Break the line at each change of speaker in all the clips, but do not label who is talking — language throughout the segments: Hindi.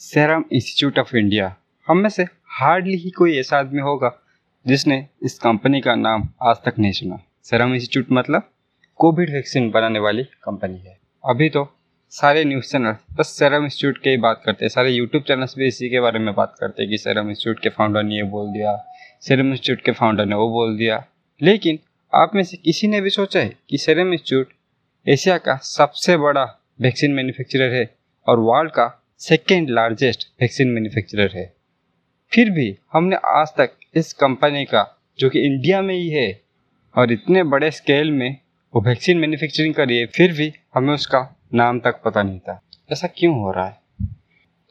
सेरम इंस्टीट्यूट ऑफ़ इंडिया हम में से हार्डली ही कोई ऐसा आदमी होगा जिसने इस कंपनी का नाम आज तक नहीं सुना। सेरम इंस्टीट्यूट मतलब कोविड वैक्सीन बनाने वाली कंपनी है। अभी तो सारे न्यूज़ चैनल बस सेरम इंस्टीट्यूट की बात करते हैं। सारे यूट्यूब चैनल्स भी इसी के बारे में बात करते हैं कि सेरम इंस्टीट्यूट के फाउंडर ने ये बोल दिया सेरम इंस्टीट्यूट के फाउंडर ने वो बोल दिया। लेकिन आप में से किसी ने भी सोचा है कि सेरम इंस्टीट्यूट एशिया का सबसे बड़ा वैक्सीन मैन्युफैक्चरर है और वर्ल्ड का सेकेंड लार्जेस्ट वैक्सीन मैन्युफैक्चरर है। फिर भी हमने आज तक इस कंपनी का, जो कि इंडिया में ही है, और इतने बड़े स्केल में वो वैक्सीन मैन्युफैक्चरिंग करी है, फिर भी हमें उसका नाम तक पता नहीं था। ऐसा क्यों हो रहा है?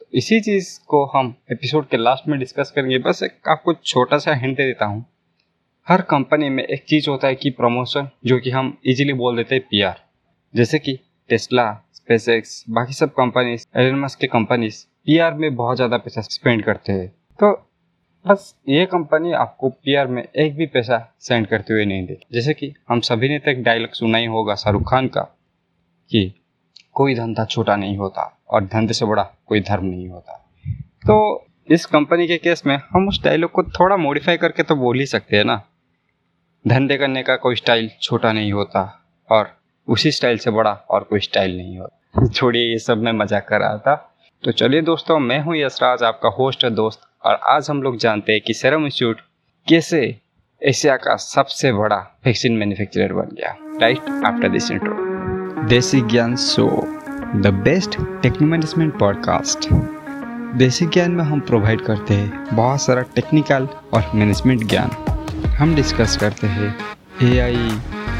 तो इसी चीज़ को हम एपिसोड के लास्ट में डिस्कस करेंगे। बस एक आपको छोटा सा हिंट दे देता हूँ। हर कंपनी में एक चीज़ होता है कि प्रमोशन जो कि हम इजीली बोल देते हैं पीआर जैसे कि टेस्ला स्पेसएक्स बाकी सब कंपनीज़ एलन मस्क के कंपनीज़ पीआर में बहुत ज़्यादा पैसा स्पेंड करते हैं। तो बस ये कंपनी आपको पीआर में एक भी पैसा सेंड करते हुए नहीं दे जैसे कि हम सभी ने तो एक डायलॉग सुना ही होगा शाहरुख खान का कि कोई धंधा छोटा नहीं होता और धंधे से बड़ा कोई धर्म नहीं होता। तो इस कंपनी के केस में हम उस डायलॉग को थोड़ा मॉडिफाई करके तो बोल ही सकते हैं ना। धंधे करने का कोई स्टाइल छोटा नहीं होता और उसी स्टाइल से बड़ा और कोई स्टाइल नहीं होता छोड़िए ये सब मैं मज़ाक कर रहा था। तो चलिए दोस्तों, मैं हूँ यशराज, आपका होस्ट है दोस्त, और आज हम लोग जानते हैं कि सेरम इंस्टीट्यूट कैसे एशिया का सबसे बड़ा वैक्सीन मैन्युफैक्चरर बन गया। Right after this intro Desi Gyan show the best techno management podcast Desi Gyan में हम प्रोवाइड करते हैं बहुत सारा टेक्निकल और मैनेजमेंट ज्ञान। हम डिस्कस करते हैं एआई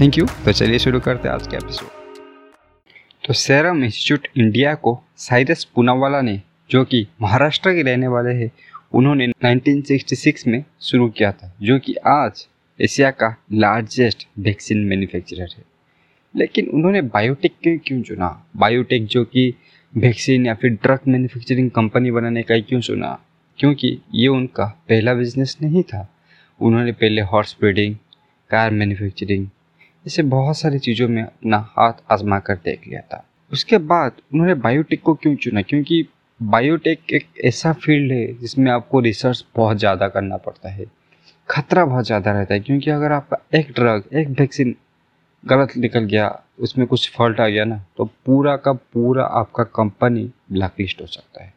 थैंक यू तो चलिए शुरू करते हैं आज के एपिसोड तो सेरम इंस्टीट्यूट इंडिया को साइरस पूनावाला ने, जो कि महाराष्ट्र के रहने वाले हैं, उन्होंने 1966 में शुरू किया था, जो कि आज एशिया का लार्जेस्ट वैक्सीन मैन्युफैक्चरर है। लेकिन उन्होंने बायोटेक क्यों क्यों चुना? बायोटेक जो कि वैक्सीन या फिर ड्रग मैन्युफैक्चरिंग कंपनी बनाने का क्यों चुना? क्योंकि ये उनका पहला बिज़नेस नहीं था। उन्होंने पहले हॉर्स ब्रीडिंग कार मैन्युफैक्चरिंग ऐसे बहुत सारी चीज़ों में अपना हाथ आजमा कर देख लिया था। उसके बाद उन्होंने बायोटेक को क्यों चुना? क्योंकि बायोटेक एक ऐसा फ़ील्ड है जिसमें आपको रिसर्च बहुत ज़्यादा करना पड़ता है। खतरा बहुत ज़्यादा रहता है क्योंकि अगर आपका एक ड्रग एक वैक्सीन गलत निकल गया, उसमें कुछ फॉल्ट आ गया ना तो पूरा का पूरा आपका कंपनी ब्लैक लिस्ट हो सकता है।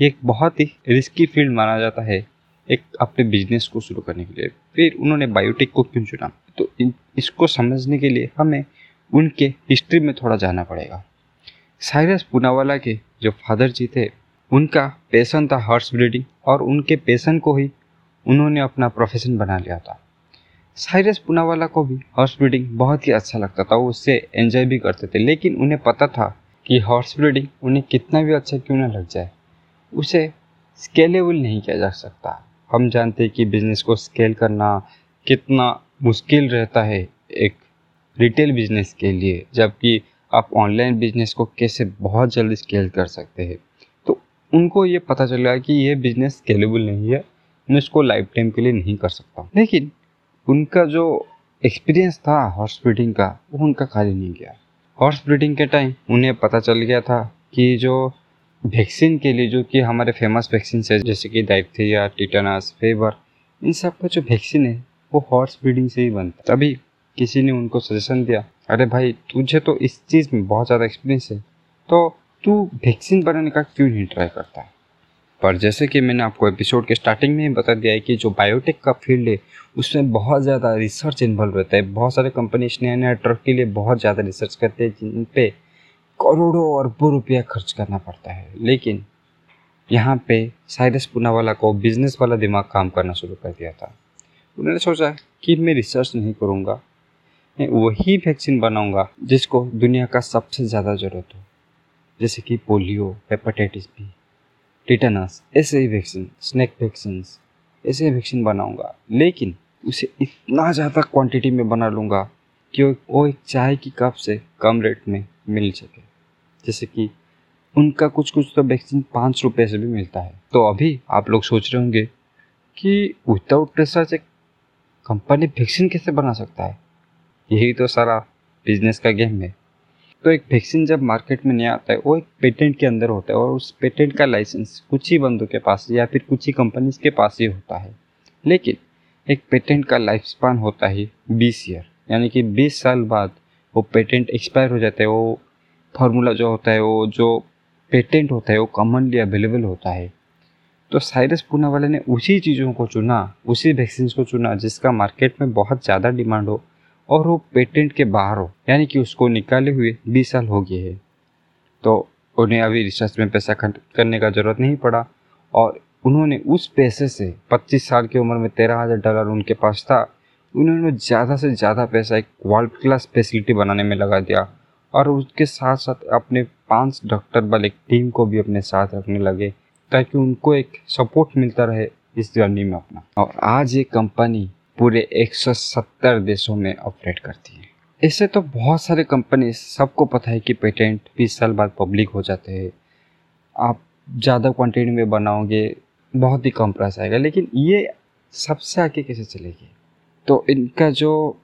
ये एक बहुत ही रिस्की फ़ील्ड माना जाता है एक अपने बिज़नेस को शुरू करने के लिए। फिर उन्होंने बायोटेक को क्यों चुना? तो इन, इसको समझने के लिए हमें उनके हिस्ट्री में थोड़ा जाना पड़ेगा। साइरस पूनावाला के जो फादर जी थे, उनका पैसन था हॉर्स ब्रीडिंग और उनके पैसन को ही उन्होंने अपना प्रोफेशन बना लिया था। साइरस पूनावाला को भी हॉर्स ब्रीडिंग बहुत ही अच्छा लगता था, वो उससे एंजॉय भी करते थे, लेकिन उन्हें पता था कि हॉर्स ब्रीडिंग उन्हें कितना भी अच्छा क्यों ना लग जाए, उसे स्केलेबल नहीं किया जा सकता। हम जानते हैं कि बिज़नेस को स्केल करना कितना मुश्किल रहता है एक रिटेल बिज़नेस के लिए, जबकि आप ऑनलाइन बिज़नेस को कैसे बहुत जल्दी स्केल कर सकते हैं। तो उनको ये पता चला कि ये बिज़नेस स्केलेबल नहीं है, मैं इसको लाइफ टाइम के लिए नहीं कर सकता। लेकिन उनका जो एक्सपीरियंस था हॉर्स ब्रीडिंग का, वो उनका खाली नहीं गया हॉर्स ब्रीडिंग के टाइम उन्हें पता चल गया था कि जो वैक्सीन के लिए, जो कि हमारे फ़ेमस वैक्सीन है, जैसे कि डाइप्थीरिया टिटनस फेवर इन सब का जो वैक्सीन है वो हॉर्स ब्रीडिंग से ही बनता तभी किसी ने उनको सजेशन दिया, अरे भाई, तुझे तो इस चीज़ में बहुत ज़्यादा एक्सपीरियंस है तो तू वैक्सीन बनाने का क्यों नहीं ट्राई करता? है पर जैसे कि मैंने आपको एपिसोड के स्टार्टिंग में ही बता दिया है कि जो बायोटेक का फ़ील्ड है, उसमें बहुत ज़्यादा रिसर्च इन्वॉल्व रहता है। बहुत सारे कंपनी नए नया ट्रक के लिए बहुत ज़्यादा रिसर्च करते हैं, जिन पे करोड़ों अरबों रुपया खर्च करना पड़ता है। लेकिन यहाँ पे साइरस पूनावाला को बिज़नेस वाला दिमाग काम करना शुरू कर दिया था। उन्होंने सोचा कि मैं रिसर्च नहीं करूँगा, मैं वही वैक्सीन बनाऊँगा जिसको दुनिया का सबसे ज़्यादा ज़रूरत हो। जैसे कि पोलियो हेपेटाइटिस बी टिटनस ऐसे ही वैक्सीन स्नैक वैक्सीन ऐसे ही वैक्सीन बनाऊँगा। लेकिन उसे इतना ज़्यादा क्वांटिटी में बना लूँगा कि वो एक चाय की कप से कम रेट में मिल सके। जैसे कि उनका कुछ कुछ तो वैक्सीन पाँच रुपये से भी मिलता है। तो अभी आप लोग सोच रहे होंगे कि विदाउट रिसर्च एक कंपनी वैक्सीन कैसे बना सकता है? यही तो सारा बिज़नेस का गेम है। तो एक वैक्सीन जब मार्केट में नहीं आता है, वो एक पेटेंट के अंदर होता है और उस पेटेंट का लाइसेंस कुछ ही बंदों के पास या फिर कुछ ही कंपनीज़ के पास ही होता है। लेकिन एक पेटेंट का लाइफ स्पान होता है बीस ईयर यानी कि बीस साल बाद वो पेटेंट एक्सपायर हो जाता है, वो फार्मूला जो होता है, वो जो पेटेंट होता है, वो कॉमनली अवेलेबल होता है। तो साइरस पूना वाले ने उसी चीज़ों को चुना, उसी वैक्सीन को चुना, जिसका मार्केट में बहुत ज़्यादा डिमांड हो और वो पेटेंट के बाहर हो, यानी कि उसको निकाले हुए बीस साल हो गए हैं। तो उन्हें अभी रिसर्च में पैसा खर्च करने का ज़रूरत नहीं पड़ा और उन्होंने उस पैसे से 25 साल की उम्र में तेरह हज़ार डॉलर उनके पास था, उन्होंने ज़्यादा से ज़्यादा पैसा एक वर्ल्ड क्लास फैसिलिटी बनाने में लगा दिया और उसके साथ साथ अपने पाँच डॉक्टर वाले टीम को भी अपने साथ रखने लगे। ताकि उनको एक सपोर्ट मिलता रहे इस जर्नी में अपना। और आज ये कंपनी पूरे 170 देशों में ऑपरेट करती है। इससे तो बहुत सारे कंपनी सबको पता है कि पेटेंट बीस साल बाद पब्लिक हो जाते हैं। आप ज़्यादा क्वांटिटी में बनाओगे, बहुत ही कम प्राइस आएगा। लेकिन ये सबसे आगे कैसे चलेगी? तो इनका जो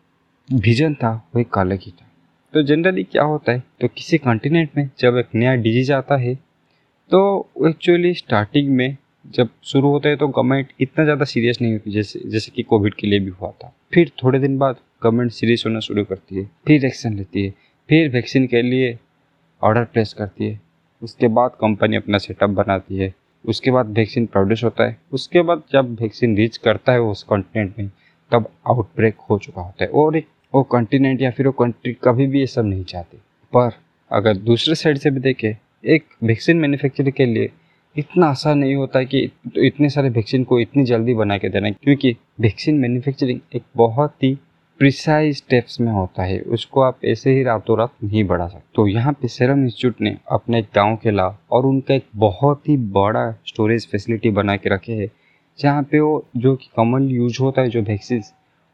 विजन था, वो एक अलग ही था। तो जनरली क्या होता है? तो किसी कॉन्टिनेंट में जब एक नया डिज़ीज़ आता है तो एक्चुअली स्टार्टिंग में जब शुरू होता है तो गवर्नमेंट इतना ज़्यादा सीरियस नहीं होती, जैसे जैसे कि कोविड के लिए भी हुआ था। फिर थोड़े दिन बाद गवर्नमेंट सीरियस होना शुरू करती है, फिर एक्शन लेती है, फिर वैक्सीन के लिए ऑर्डर प्लेस करती है। उसके बाद कंपनी अपना सेटअप बनाती है। उसके बाद वैक्सीन प्रोड्यूस होता है। उसके बाद जब वैक्सीन रीच करता है उस कॉन्टिनेंट में, तब आउटब्रेक हो चुका होता है। और एक, वो कॉन्टिनेंट या फिर वो कंट्री कभी भी ये सब नहीं चाहती। पर अगर दूसरे साइड से भी देखें एक वैक्सीन मैन्युफैक्चर के लिए इतना आसान नहीं होता कि तो इतने सारे वैक्सीन को इतनी जल्दी बना के देना, क्योंकि वैक्सीन मैन्युफैक्चरिंग एक बहुत ही प्रिसाइज स्टेप्स में होता है। उसको आप ऐसे ही रातों रात नहीं बढ़ा सकते। तो यहाँ पे सेरम इंस्टीट्यूट ने अपने गाँव के ला और उनका एक बहुत ही बड़ा स्टोरेज फैसिलिटी बना के रखे है, जहाँ पे वो जो कि कॉमन यूज़ होता है जो वैक्सीन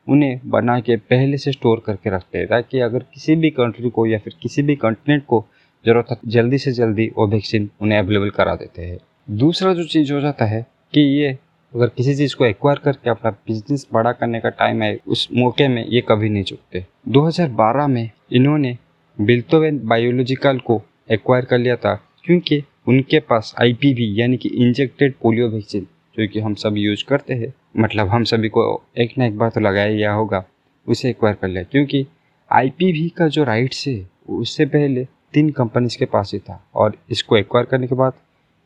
उन्हें बना के पहले से स्टोर करके रखते हैं, ताकि अगर किसी भी कंट्री को या फिर किसी भी कंटिनेंट को ज़रूरत जल्दी से जल्दी वो वैक्सीन उन्हें अवेलेबल करा देते हैं। दूसरा जो चीज़ हो जाता है कि ये अगर किसी चीज़ को एक्वायर करके अपना बिज़नेस बड़ा करने का टाइम है उस मौके में ये कभी नहीं चुकते। 2012 में इन्होंने बिल्तोवेन बायोलॉजिकल को एक्वायर कर लिया था, क्योंकि उनके पास आईपीवी यानी कि इंजेक्टेड पोलियो वैक्सीन जो कि हम सब यूज़ करते हैं मतलब हम सभी को एक ना एक बार तो लगाया गया होगा, उसे एक्वायर कर लिया। क्योंकि आईपीवी का जो राइट्स है, उससे पहले तीन कंपनीज़ के पास ही था और इसको एक्वायर करने के बाद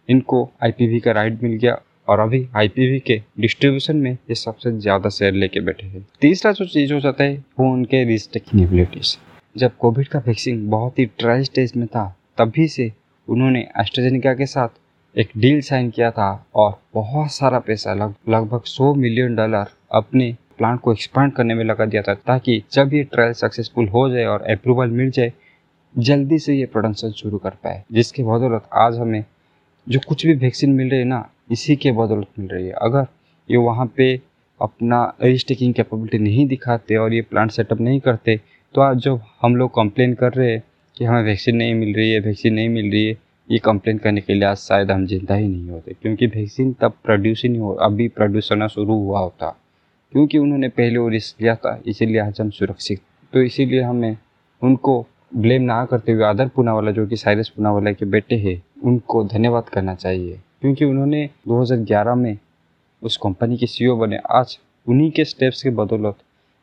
इनको आईपीवी का राइट मिल गया और अभी आईपीवी के डिस्ट्रीब्यूशन में ये सबसे ज़्यादा शेयर लेके बैठे हैं। तीसरा जो चीज़ हो जाता है वो उनके रिस्क एबिलिटीज़ जब कोविड का वैक्सीन बहुत ही ट्रायल स्टेज में था तभी से उन्होंने एस्ट्राजेनिका के साथ एक डील साइन किया था और बहुत सारा पैसा लग, लगभग 100 मिलियन डॉलर अपने प्लांट को एक्सपांड करने में लगा दिया था ताकि जब ये ट्रायल सक्सेसफुल हो जाए और अप्रूवल मिल जाए जल्दी से ये प्रोडक्शन शुरू कर पाए, जिसके बदौलत आज हमें जो कुछ भी वैक्सीन मिल रही है ना, इसी के बदौलत मिल रही है। अगर ये वहाँ पे अपना रिस्टेकिंग कैपेबिलिटी नहीं दिखाते और ये प्लांट सेटअप नहीं करते तो आज जो हम लोग कंप्लेन कर रहे हैं कि हमें वैक्सीन नहीं मिल रही है वैक्सीन नहीं मिल रही है, ये कंप्लेन करने के लिए आज शायद हम ज़िंदा ही नहीं होते। क्योंकि वैक्सीन तब प्रोड्यूस ही नहीं हो, अभी प्रोड्यूस होना शुरू हुआ होता। क्योंकि उन्होंने पहले वो रिस्क लिया था, इसीलिए आज हम सुरक्षित। तो इसीलिए हमें उनको ब्लेम ना करते हुए आदर पूनावाला, जो कि साइरस पूनावाला के बेटे हैं, उनको धन्यवाद करना चाहिए। क्योंकि उन्होंने 2011 में उस कंपनी के सीईओ बने। आज उन्हीं के स्टेप्स के बदौलत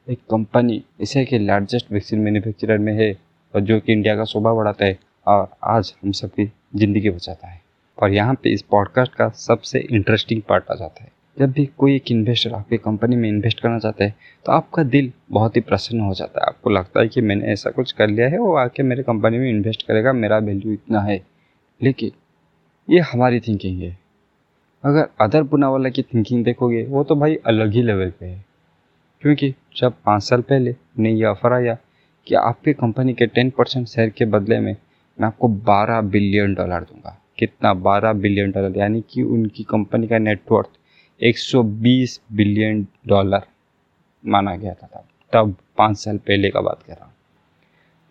एक कंपनी एशिया के लार्जेस्ट वैक्सीन मैन्युफैक्चरर में है और जो कि इंडिया का शोभा बढ़ाता है और आज हम सबकी ज़िंदगी बचाता है। और यहाँ पे इस पॉडकास्ट का सबसे इंटरेस्टिंग पार्ट आ जाता है। जब भी कोई एक इन्वेस्टर आपकी कंपनी में इन्वेस्ट करना चाहता है तो आपका दिल बहुत ही प्रसन्न हो जाता है। आपको लगता है कि मैंने ऐसा कुछ कर लिया है, वो आके मेरे कंपनी में इन्वेस्ट करेगा, मेरा वैल्यू इतना है। लेकिन ये हमारी थिंकिंग है। अगर अदर पुनावाला की थिंकिंग देखोगे, वो तो भाई अलग ही लेवल पे है। क्योंकि जब पाँच साल पहले उन्हें यह ऑफ़र आया कि आपके कंपनी के टेन परसेंट शेयर के बदले में मैं आपको बारह बिलियन डॉलर दूँगा। कितना? 12 बिलियन डॉलर यानी कि उनकी कंपनी का नेटवर्थ 120 बिलियन डॉलर माना गया था तब पाँच साल पहले का बात कर रहा हूँ।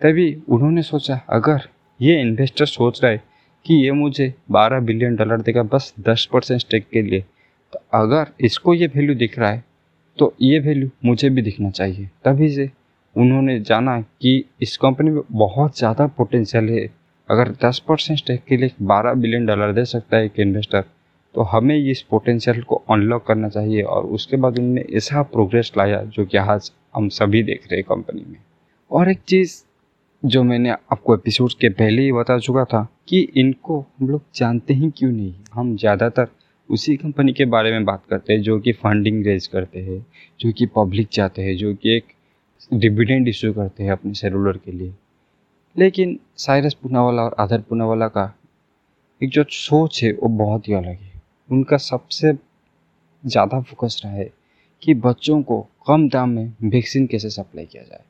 तभी उन्होंने सोचा, अगर ये इन्वेस्टर सोच रहा है कि ये मुझे 12 बिलियन डॉलर देगा बस 10 परसेंट स्टेक के लिए तो अगर इसको ये वैल्यू दिख रहा है तो ये वैल्यू मुझे भी दिखना चाहिए। तभी से उन्होंने जाना कि इस कंपनी में बहुत ज़्यादा पोटेंशियल है। अगर 10 परसेंट स्टेक के लिए 12 बिलियन डॉलर दे सकता है एक इन्वेस्टर तो हमें इस पोटेंशियल को अनलॉक करना चाहिए और उसके बाद उन्होंने ऐसा प्रोग्रेस लाया जो कि आज हम सभी देख रहे कंपनी में। और एक चीज़ जो मैंने आपको एपिसोड के पहले ही बता चुका था कि इनको हम लोग जानते ही क्यों नहीं? हम ज़्यादातर उसी कंपनी के बारे में बात करते हैं जो कि फंडिंग रेज करते हैं, जो कि पब्लिक चाहते हैं, जो कि एक डिविडेंड इशू करते हैं अपने सेलुलर के लिए। लेकिन साइरस पूनावाला और आधर पूनावाला का एक जो सोच है वो बहुत ही अलग है। उनका सबसे ज़्यादा फोकस रहा है कि बच्चों को कम दाम में वैक्सीन कैसे सप्लाई किया जाए?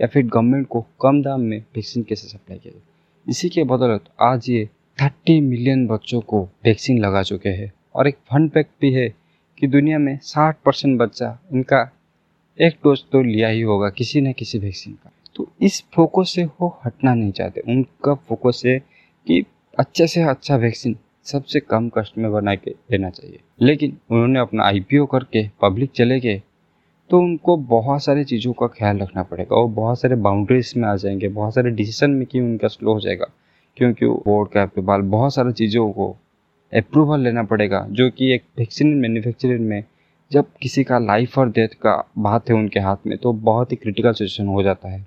या फिर गवर्नमेंट को कम दाम में वैक्सीन कैसे सप्लाई किया जाए? इसी के बदौलत आज ये थर्टी मिलियन बच्चों को वैक्सीन लगा चुके हैं। और एक फन फैक्ट भी है कि दुनिया में साठ परसेंट बच्चा इनका एक डोज तो लिया ही होगा किसी न किसी वैक्सीन का। तो इस फोकस से वो हटना नहीं चाहते। उनका फोकस है कि अच्छे से अच्छा वैक्सीन सबसे कम कष्ट में बना के देना चाहिए। लेकिन उन्होंने अपना आईपीओ करके पब्लिक चले गए तो उनको बहुत सारी चीज़ों का ख्याल रखना पड़ेगा और बहुत सारे बाउंड्रीज में आ जाएँगे, बहुत सारे डिसीज़न मेकिंग उनका स्लो हो जाएगा, क्योंकि बोर्ड का अप्रूवल बहुत सारी चीज़ों को अप्रूवल लेना पड़ेगा, जो कि एक वैक्सीन मैन्युफैक्चरिंग में जब किसी का लाइफ और डेथ का बात है उनके हाथ में तो बहुत ही क्रिटिकल सिचुएशन हो जाता है।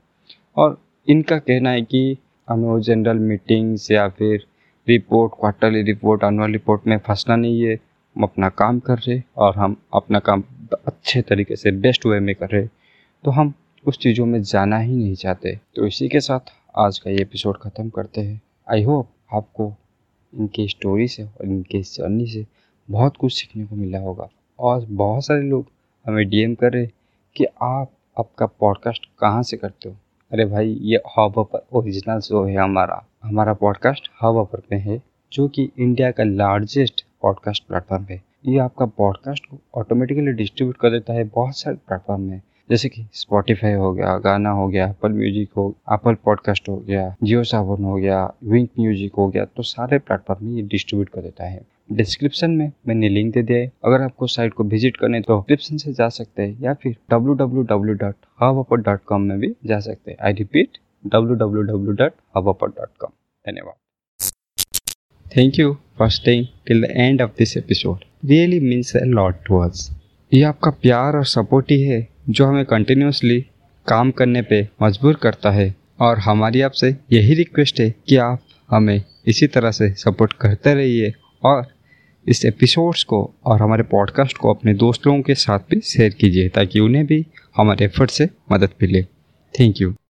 और इनका कहना है कि हमें वो जनरल मीटिंग्स या फिर report quarterly report annual report में फंसना नहीं है। हम अपना काम कर रहे और हम अपना काम अच्छे तरीके से बेस्ट वे में कर रहे तो हम उस चीज़ों में जाना ही नहीं चाहते। तो इसी के साथ आज का ये एपिसोड ख़त्म करते हैं। आई होप आपको इनकी स्टोरी से और इनके इस जर्नी से बहुत कुछ सीखने को मिला होगा। और बहुत सारे लोग हमें डीएम कर रहे कि आप आपका पॉडकास्ट कहाँ से करते हो? अरे भाई, ये हब ओरिजिनल शो है हमारा। हमारा पॉडकास्ट हब पर में है, जो कि इंडिया का लार्जेस्ट पॉडकास्ट प्लेटफॉर्म है। ये आपका पॉडकास्ट को ऑटोमेटिकली डिस्ट्रीब्यूट कर देता है बहुत सारे प्लेटफॉर्म में। जैसे कि स्पॉटिफाई हो गया, गाना हो गया एप्पल म्यूज़िक हो एप्पल पॉडकास्ट हो गया जियो सावन हो गया विंक म्यूज़िक हो गया तो सारे प्लेटफॉर्म में ये डिस्ट्रीब्यूट कर देता है। डिस्क्रिप्शन में मैंने लिंक दे दिया है। अगर आपको साइट को विज़िट करने तो डिस्क्रिप्शन से जा सकते हैं, या फिर www.hubhopper.com में भी जा सकते हैं। आई रिपीट www.hubhopper.com धन्यवाद। Thank you for staying till the end of this episode really means a lot to us ये आपका प्यार और सपोर्ट ही है जो हमें कंटिन्यूसली काम करने पे मजबूर करता है। और हमारी आपसे यही रिक्वेस्ट है कि आप हमें इसी तरह से सपोर्ट करते रहिए और इस एपिसोड्स को और हमारे पॉडकास्ट को अपने दोस्त लोगों के साथ भी शेयर कीजिए ताकि उन्हें भी हमारे एफर्ट से मदद मिले। Thank you